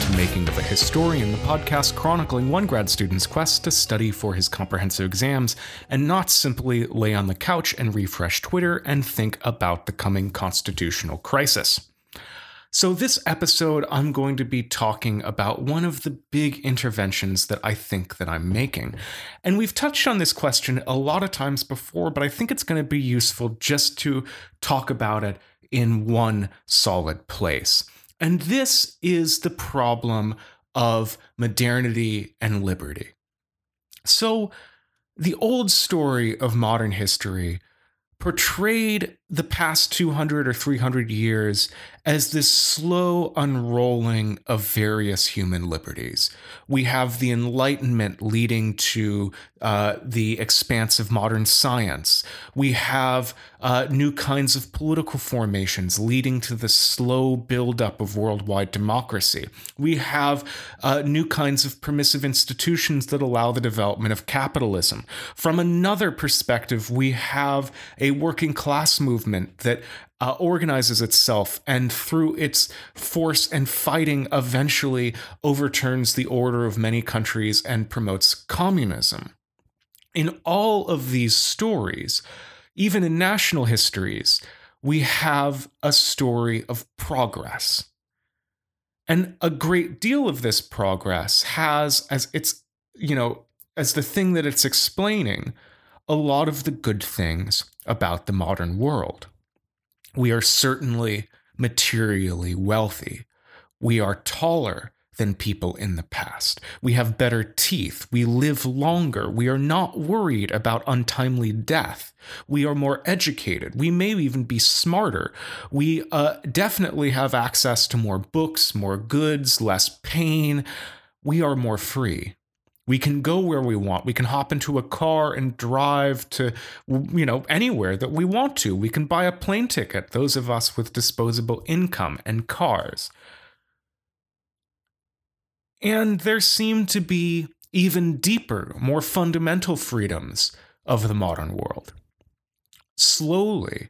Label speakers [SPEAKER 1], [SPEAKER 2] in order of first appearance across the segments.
[SPEAKER 1] To Making of a Historian, the podcast chronicling one grad student's quest to study for his comprehensive exams and not simply lay on the couch and refresh Twitter and think about the coming constitutional crisis. So, this episode, I'm going to be talking about one of the big interventions that I think that I'm making. And we've touched on this question a lot of times before, but I think it's going to be useful just to talk about it in one solid place. And this is the problem of modernity and liberty. So, the old story of modern history portrayed the past 200 or 300 years as this slow unrolling of various human liberties. We have the Enlightenment leading to uh, the expanse of modern science. We have uh, new kinds of political formations leading to the slow buildup of worldwide democracy. We have uh, new kinds of permissive institutions that allow the development of capitalism. From another perspective, we have a working class movement that uh, organizes itself and through its force and fighting eventually overturns the order of many countries and promotes communism. In all of these stories, even in national histories, we have a story of progress. And a great deal of this progress has as its, you know, as the thing that it's explaining, a lot of the good things about the modern world. We are certainly materially wealthy. We are taller than people in the past. We have better teeth. We live longer. We are not worried about untimely death. We are more educated. We may even be smarter. We uh, definitely have access to more books, more goods, less pain. We are more free. We can go where we want. We can hop into a car and drive to, you know, anywhere that we want to. We can buy a plane ticket, those of us with disposable income and cars. And there seem to be even deeper, more fundamental freedoms of the modern world. Slowly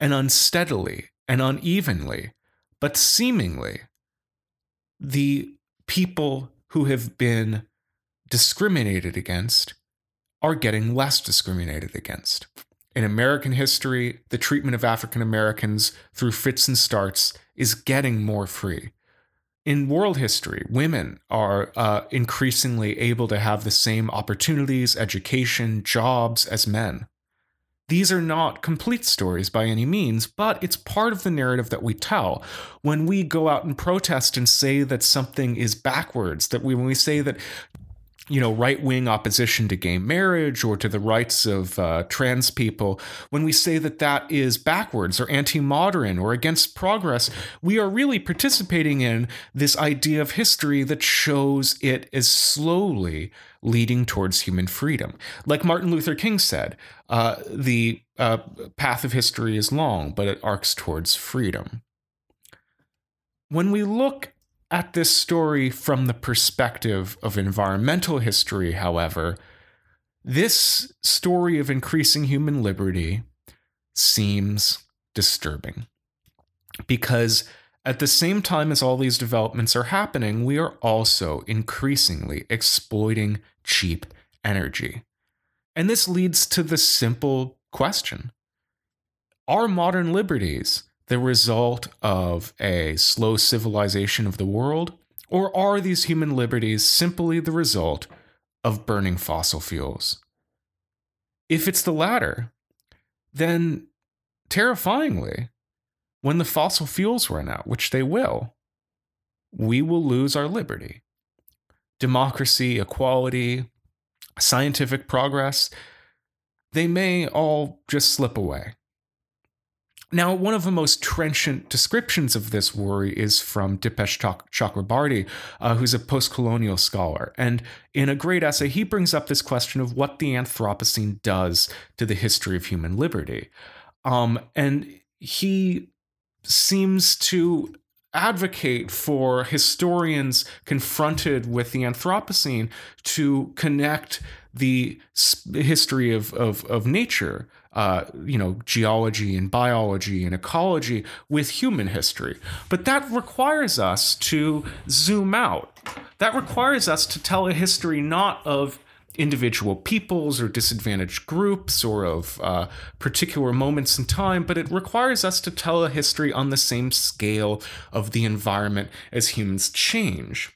[SPEAKER 1] and unsteadily and unevenly, but seemingly, the people who have been discriminated against are getting less discriminated against. In American history, the treatment of African Americans through fits and starts is getting more free. In world history, women are uh, increasingly able to have the same opportunities, education, jobs as men. These are not complete stories by any means, but it's part of the narrative that we tell. When we go out and protest and say that something is backwards, that we, when we say that you know, right wing opposition to gay marriage or to the rights of uh, trans people, when we say that that is backwards or anti modern or against progress, we are really participating in this idea of history that shows it is slowly leading towards human freedom. Like Martin Luther King said, uh, the uh, path of history is long, but it arcs towards freedom. When we look at this story from the perspective of environmental history, however, this story of increasing human liberty seems disturbing. Because at the same time as all these developments are happening, we are also increasingly exploiting cheap energy. And this leads to the simple question Are modern liberties the result of a slow civilization of the world? Or are these human liberties simply the result of burning fossil fuels? If it's the latter, then terrifyingly, when the fossil fuels run out, which they will, we will lose our liberty. Democracy, equality, scientific progress, they may all just slip away. Now, one of the most trenchant descriptions of this worry is from Dipesh Chakrabarty, uh, who's a post colonial scholar. And in a great essay, he brings up this question of what the Anthropocene does to the history of human liberty. Um, and he seems to advocate for historians confronted with the Anthropocene to connect the history of, of, of nature uh, you know, geology and biology and ecology with human history. But that requires us to zoom out. That requires us to tell a history not of individual peoples or disadvantaged groups or of uh, particular moments in time, but it requires us to tell a history on the same scale of the environment as humans change.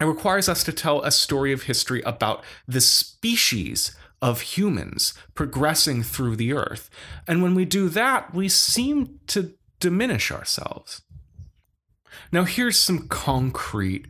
[SPEAKER 1] It requires us to tell a story of history about the species of humans progressing through the earth. And when we do that, we seem to diminish ourselves. Now, here's some concrete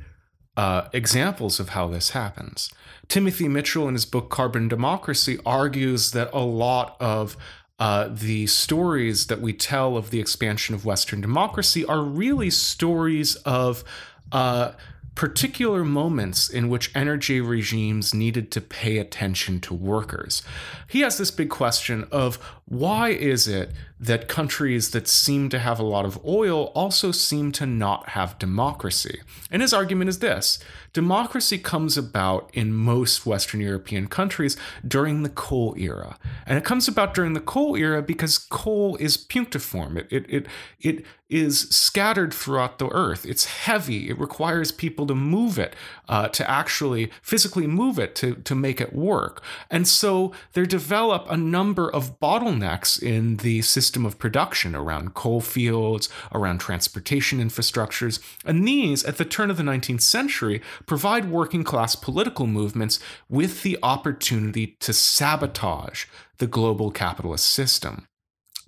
[SPEAKER 1] uh, examples of how this happens. Timothy Mitchell, in his book Carbon Democracy, argues that a lot of uh, the stories that we tell of the expansion of Western democracy are really stories of uh, particular moments in which energy regimes needed to pay attention to workers. He has this big question of why is it that countries that seem to have a lot of oil also seem to not have democracy? And his argument is this democracy comes about in most Western European countries during the coal era. And it comes about during the coal era because coal is punctiform. It, it, it, it is scattered throughout the earth. It's heavy. It requires people to move it, uh, to actually physically move it to, to make it work. And so there develop a number of bottlenecks in the system of production around coal fields, around transportation infrastructures. And these, at the turn of the 19th century, provide working class political movements with the opportunity to sabotage the global capitalist system.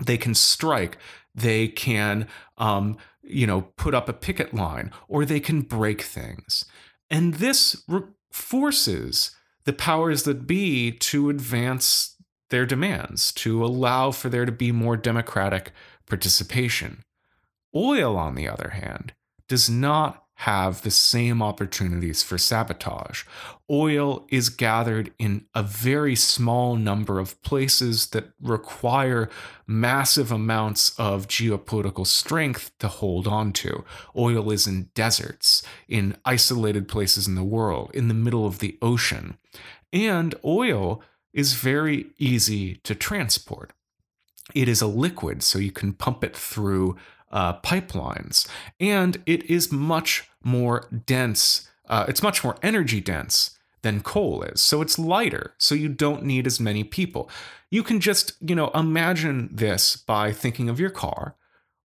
[SPEAKER 1] They can strike, they can, um, you know, put up a picket line, or they can break things. And this re- forces the powers that be to advance their demands, to allow for there to be more democratic participation. Oil, on the other hand, does not have the same opportunities for sabotage. Oil is gathered in a very small number of places that require massive amounts of geopolitical strength to hold on to. Oil is in deserts, in isolated places in the world, in the middle of the ocean. And oil is very easy to transport. It is a liquid, so you can pump it through uh, pipelines. And it is much more dense, uh, it's much more energy dense than coal is. So it's lighter, so you don't need as many people. You can just, you know, imagine this by thinking of your car,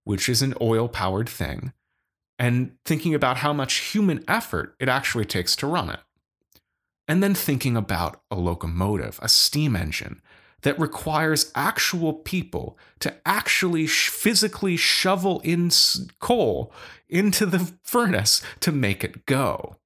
[SPEAKER 1] which is an oil powered thing, and thinking about how much human effort it actually takes to run it. And then thinking about a locomotive, a steam engine, that requires actual people to actually sh- physically shovel in s- coal into the furnace to make it go.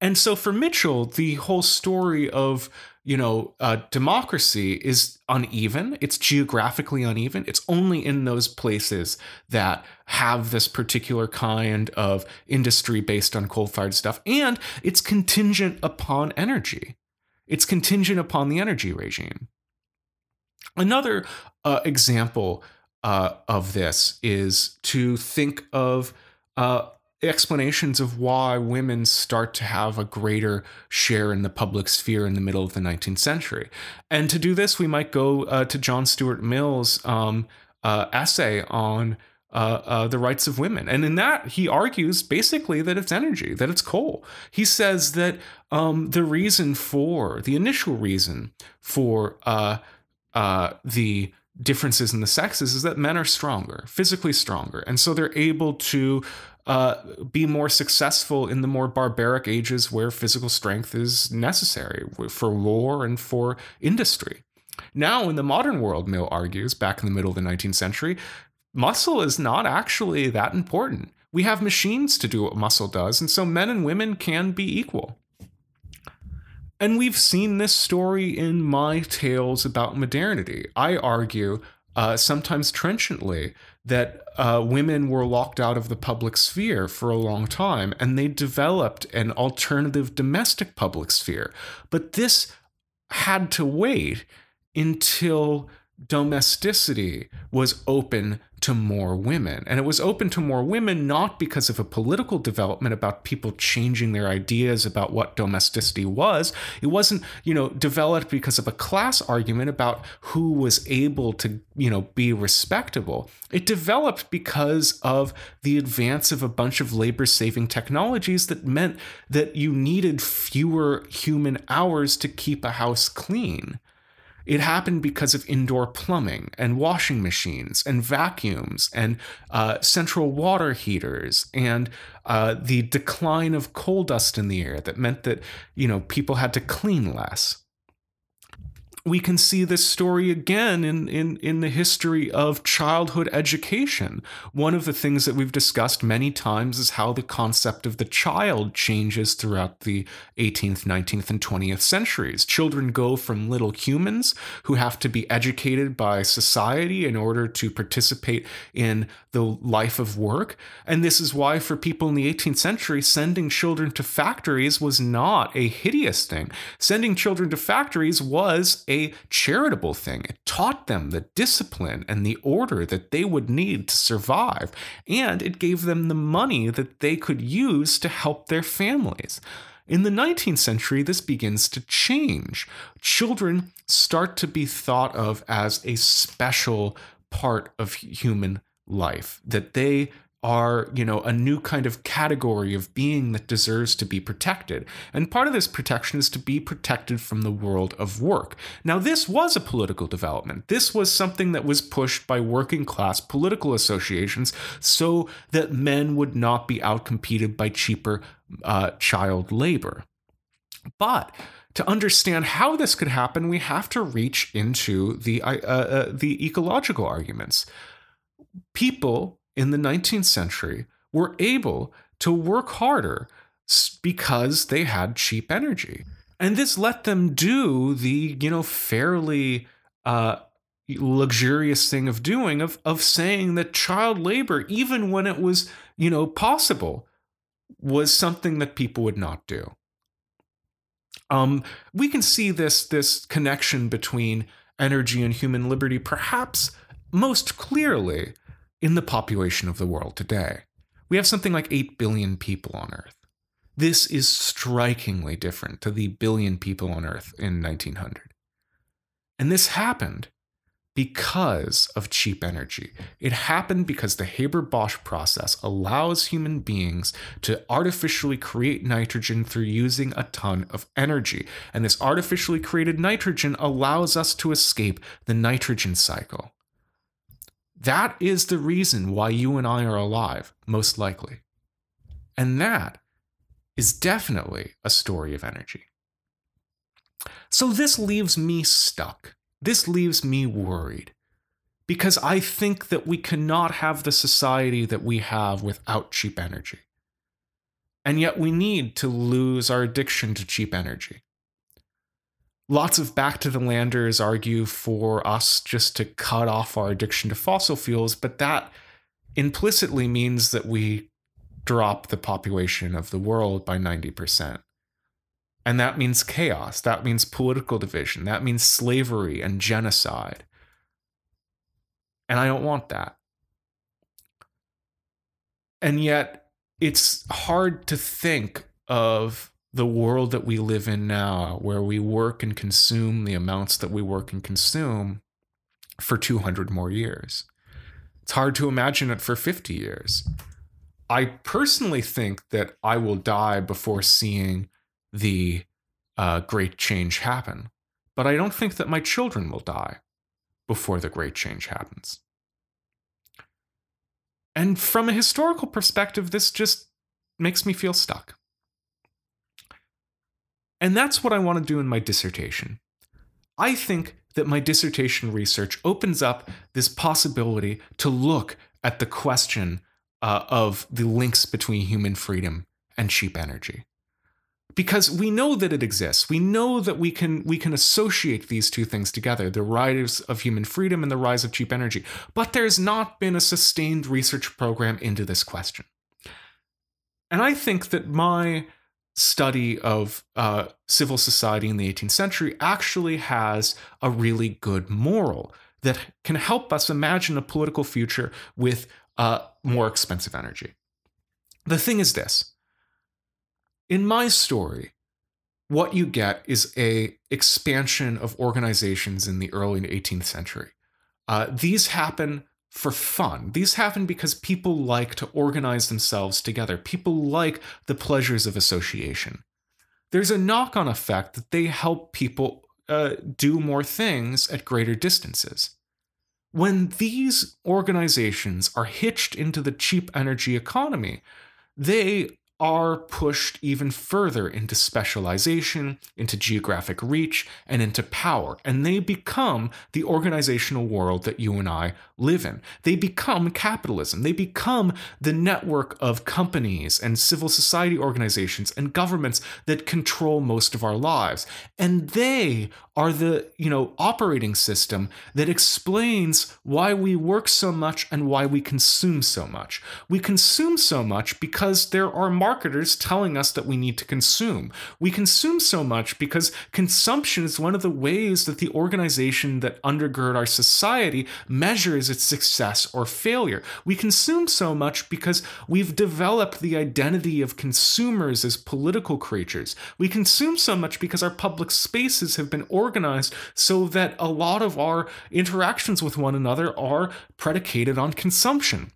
[SPEAKER 1] And so for Mitchell, the whole story of you know uh, democracy is uneven. It's geographically uneven. It's only in those places that have this particular kind of industry based on coal-fired stuff, and it's contingent upon energy. It's contingent upon the energy regime. Another uh, example uh, of this is to think of uh, explanations of why women start to have a greater share in the public sphere in the middle of the 19th century. And to do this, we might go uh, to John Stuart Mill's um, uh, essay on uh, uh, the rights of women. And in that, he argues basically that it's energy, that it's coal. He says that um, the reason for, the initial reason for uh, uh, the differences in the sexes is that men are stronger, physically stronger. And so they're able to uh, be more successful in the more barbaric ages where physical strength is necessary for war and for industry. Now, in the modern world, Mill argues, back in the middle of the 19th century, muscle is not actually that important. We have machines to do what muscle does, and so men and women can be equal. And we've seen this story in my tales about modernity. I argue, uh, sometimes trenchantly, that uh, women were locked out of the public sphere for a long time, and they developed an alternative domestic public sphere. But this had to wait until domesticity was open to more women. And it was open to more women not because of a political development about people changing their ideas about what domesticity was. It wasn't, you know, developed because of a class argument about who was able to, you know, be respectable. It developed because of the advance of a bunch of labor saving technologies that meant that you needed fewer human hours to keep a house clean. It happened because of indoor plumbing and washing machines and vacuums and uh, central water heaters and uh, the decline of coal dust in the air that meant that you know people had to clean less we can see this story again in, in, in the history of childhood education. One of the things that we've discussed many times is how the concept of the child changes throughout the 18th, 19th, and 20th centuries. Children go from little humans who have to be educated by society in order to participate in the life of work. And this is why, for people in the 18th century, sending children to factories was not a hideous thing. Sending children to factories was a charitable thing. It taught them the discipline and the order that they would need to survive, and it gave them the money that they could use to help their families. In the 19th century, this begins to change. Children start to be thought of as a special part of human life, that they are, you know, a new kind of category of being that deserves to be protected. And part of this protection is to be protected from the world of work. Now, this was a political development. This was something that was pushed by working class political associations so that men would not be outcompeted by cheaper uh, child labor. But to understand how this could happen, we have to reach into the uh, uh, the ecological arguments. People in the 19th century were able to work harder because they had cheap energy. And this let them do the, you know, fairly uh, luxurious thing of doing of of saying that child labor, even when it was, you know, possible, was something that people would not do. Um, we can see this this connection between energy and human liberty perhaps most clearly in the population of the world today. We have something like 8 billion people on Earth. This is strikingly different to the billion people on Earth in 1900. And this happened because of cheap energy. It happened because the Haber Bosch process allows human beings to artificially create nitrogen through using a ton of energy. And this artificially created nitrogen allows us to escape the nitrogen cycle. That is the reason why you and I are alive, most likely. And that is definitely a story of energy. So this leaves me stuck. This leaves me worried. Because I think that we cannot have the society that we have without cheap energy. And yet we need to lose our addiction to cheap energy lots of back to the landers argue for us just to cut off our addiction to fossil fuels, but that implicitly means that we drop the population of the world by 90%. And that means chaos. That means political division. That means slavery and genocide. And I don't want that. And yet, it's hard to think of the world that we live in now, where we work and consume the amounts that we work and consume for 200 more years. It's hard to imagine it for 50 years. I personally think that I will die before seeing the uh, great change happen, but I don't think that my children will die before the great change happens. And from a historical perspective, this just makes me feel stuck. And that's what I want to do in my dissertation. I think that my dissertation research opens up this possibility to look at the question uh, of the links between human freedom and cheap energy. Because we know that it exists. We know that we can we can associate these two things together, the rise of human freedom and the rise of cheap energy. But there's not been a sustained research program into this question. And I think that my study of uh, civil society in the 18th century actually has a really good moral that can help us imagine a political future with uh, more expensive energy. The thing is this in my story, what you get is a expansion of organizations in the early 18th century. Uh, these happen for fun. These happen because people like to organize themselves together. People like the pleasures of association. There's a knock on effect that they help people uh, do more things at greater distances. When these organizations are hitched into the cheap energy economy, they are pushed even further into specialization, into geographic reach, and into power. And they become the organizational world that you and I live in. They become capitalism. They become the network of companies and civil society organizations and governments that control most of our lives. And they are the, you know, operating system that explains why we work so much and why we consume so much. We consume so much because there are marketers telling us that we need to consume. We consume so much because consumption is one of the ways that the organization that undergird our society measures its success or failure. We consume so much because we've developed the identity of consumers as political creatures. We consume so much because our public spaces have been organized so that a lot of our interactions with one another are predicated on consumption.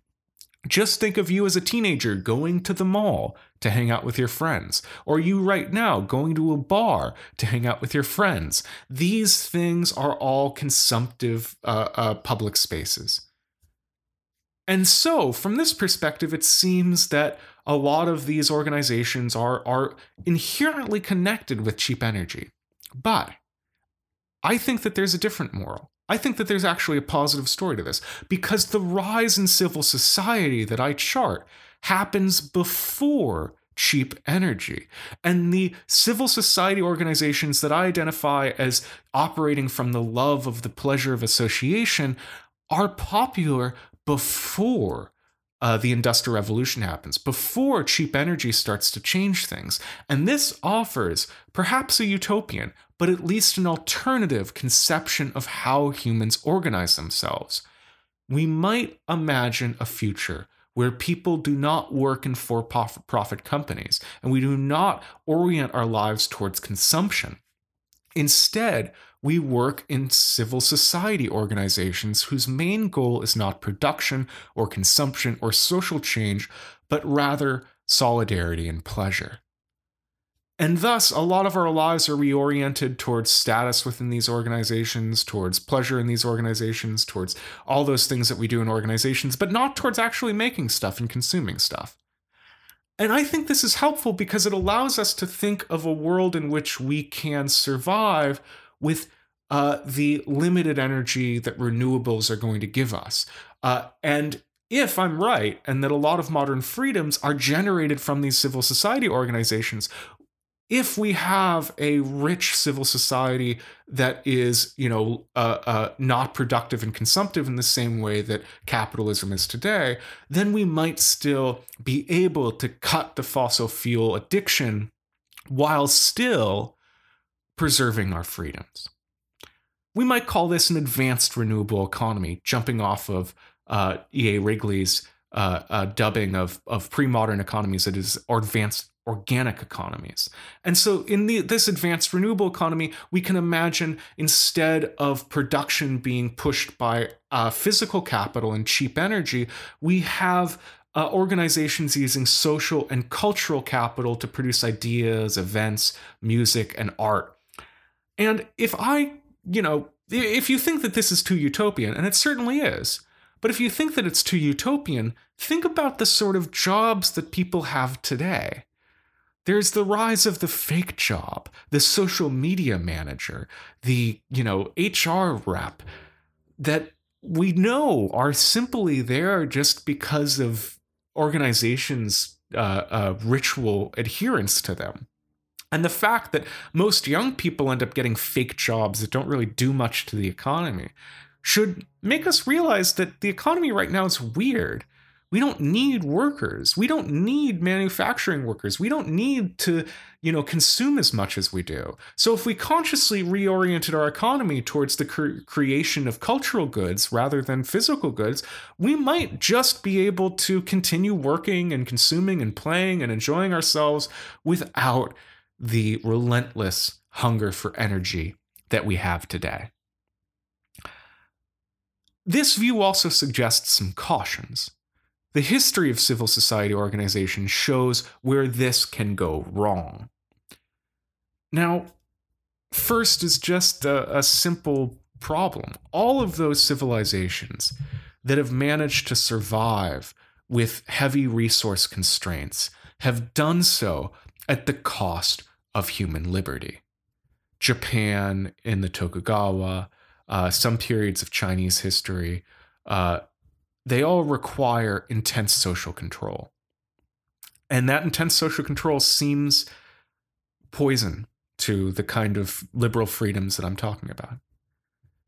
[SPEAKER 1] Just think of you as a teenager going to the mall to hang out with your friends, or you right now going to a bar to hang out with your friends. These things are all consumptive uh, uh, public spaces. And so, from this perspective, it seems that a lot of these organizations are, are inherently connected with cheap energy. But I think that there's a different moral. I think that there's actually a positive story to this because the rise in civil society that I chart happens before cheap energy. And the civil society organizations that I identify as operating from the love of the pleasure of association are popular before uh, the Industrial Revolution happens, before cheap energy starts to change things. And this offers perhaps a utopian, but at least an alternative conception of how humans organize themselves. We might imagine a future where people do not work in for profit companies and we do not orient our lives towards consumption. Instead, we work in civil society organizations whose main goal is not production or consumption or social change, but rather solidarity and pleasure. And thus, a lot of our lives are reoriented towards status within these organizations, towards pleasure in these organizations, towards all those things that we do in organizations, but not towards actually making stuff and consuming stuff. And I think this is helpful because it allows us to think of a world in which we can survive with uh, the limited energy that renewables are going to give us. Uh, and if I'm right, and that a lot of modern freedoms are generated from these civil society organizations, if we have a rich civil society that is, you know, uh, uh, not productive and consumptive in the same way that capitalism is today, then we might still be able to cut the fossil fuel addiction while still preserving our freedoms. We might call this an advanced renewable economy, jumping off of uh, E.A. Wrigley's uh, uh, dubbing of, of pre modern economies that is advanced organic economies. And so in the this advanced renewable economy, we can imagine instead of production being pushed by uh, physical capital and cheap energy, we have uh, organizations using social and cultural capital to produce ideas, events, music, and art. And if I, you know, if you think that this is too utopian, and it certainly is, but if you think that it's too utopian, think about the sort of jobs that people have today. There's the rise of the fake job, the social media manager, the, you know, HR rep that we know are simply there just because of organizations' uh, uh, ritual adherence to them. And the fact that most young people end up getting fake jobs that don't really do much to the economy should make us realize that the economy right now is weird We don't need workers. We don't need manufacturing workers. We don't need to, you know, consume as much as we do. So if we consciously reoriented our economy towards the cre- creation of cultural goods rather than physical goods, we might just be able to continue working and consuming and playing and enjoying ourselves without the relentless hunger for energy that we have today. This view also suggests some cautions. The history of civil society organization shows where this can go wrong. Now, first is just a, a simple problem. All of those civilizations that have managed to survive with heavy resource constraints have done so at the cost of human liberty. Japan in the Tokugawa, uh, some periods of Chinese history, uh, they all require intense social control. And that intense social control seems poison to the kind of liberal freedoms that I'm talking about.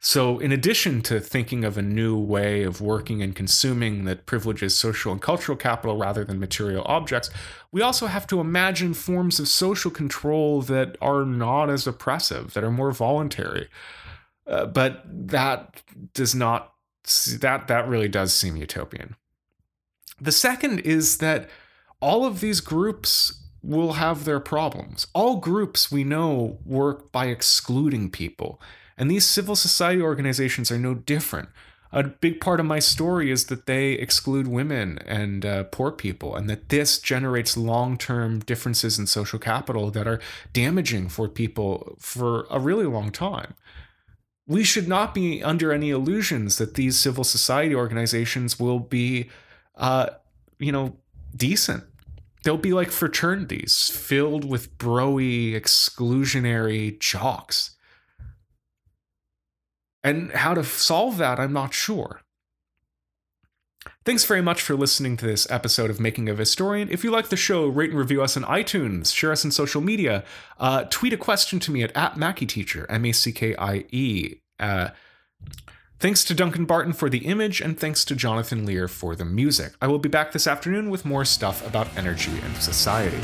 [SPEAKER 1] So, in addition to thinking of a new way of working and consuming that privileges social and cultural capital rather than material objects, we also have to imagine forms of social control that are not as oppressive, that are more voluntary. Uh, but that does not that that really does seem utopian. The second is that all of these groups will have their problems. All groups we know work by excluding people, and these civil society organizations are no different. A big part of my story is that they exclude women and uh, poor people, and that this generates long term differences in social capital that are damaging for people for a really long time we should not be under any illusions that these civil society organizations will be, uh, you know, decent. They'll be like fraternities filled with broy, exclusionary jocks. And how to solve that, I'm not sure. Thanks very much for listening to this episode of Making of Historian. If you like the show, rate and review us on iTunes, share us on social media, uh, tweet a question to me at, at MackieTeacher, M A C K I E. Uh, thanks to Duncan Barton for the image, and thanks to Jonathan Lear for the music. I will be back this afternoon with more stuff about energy and society.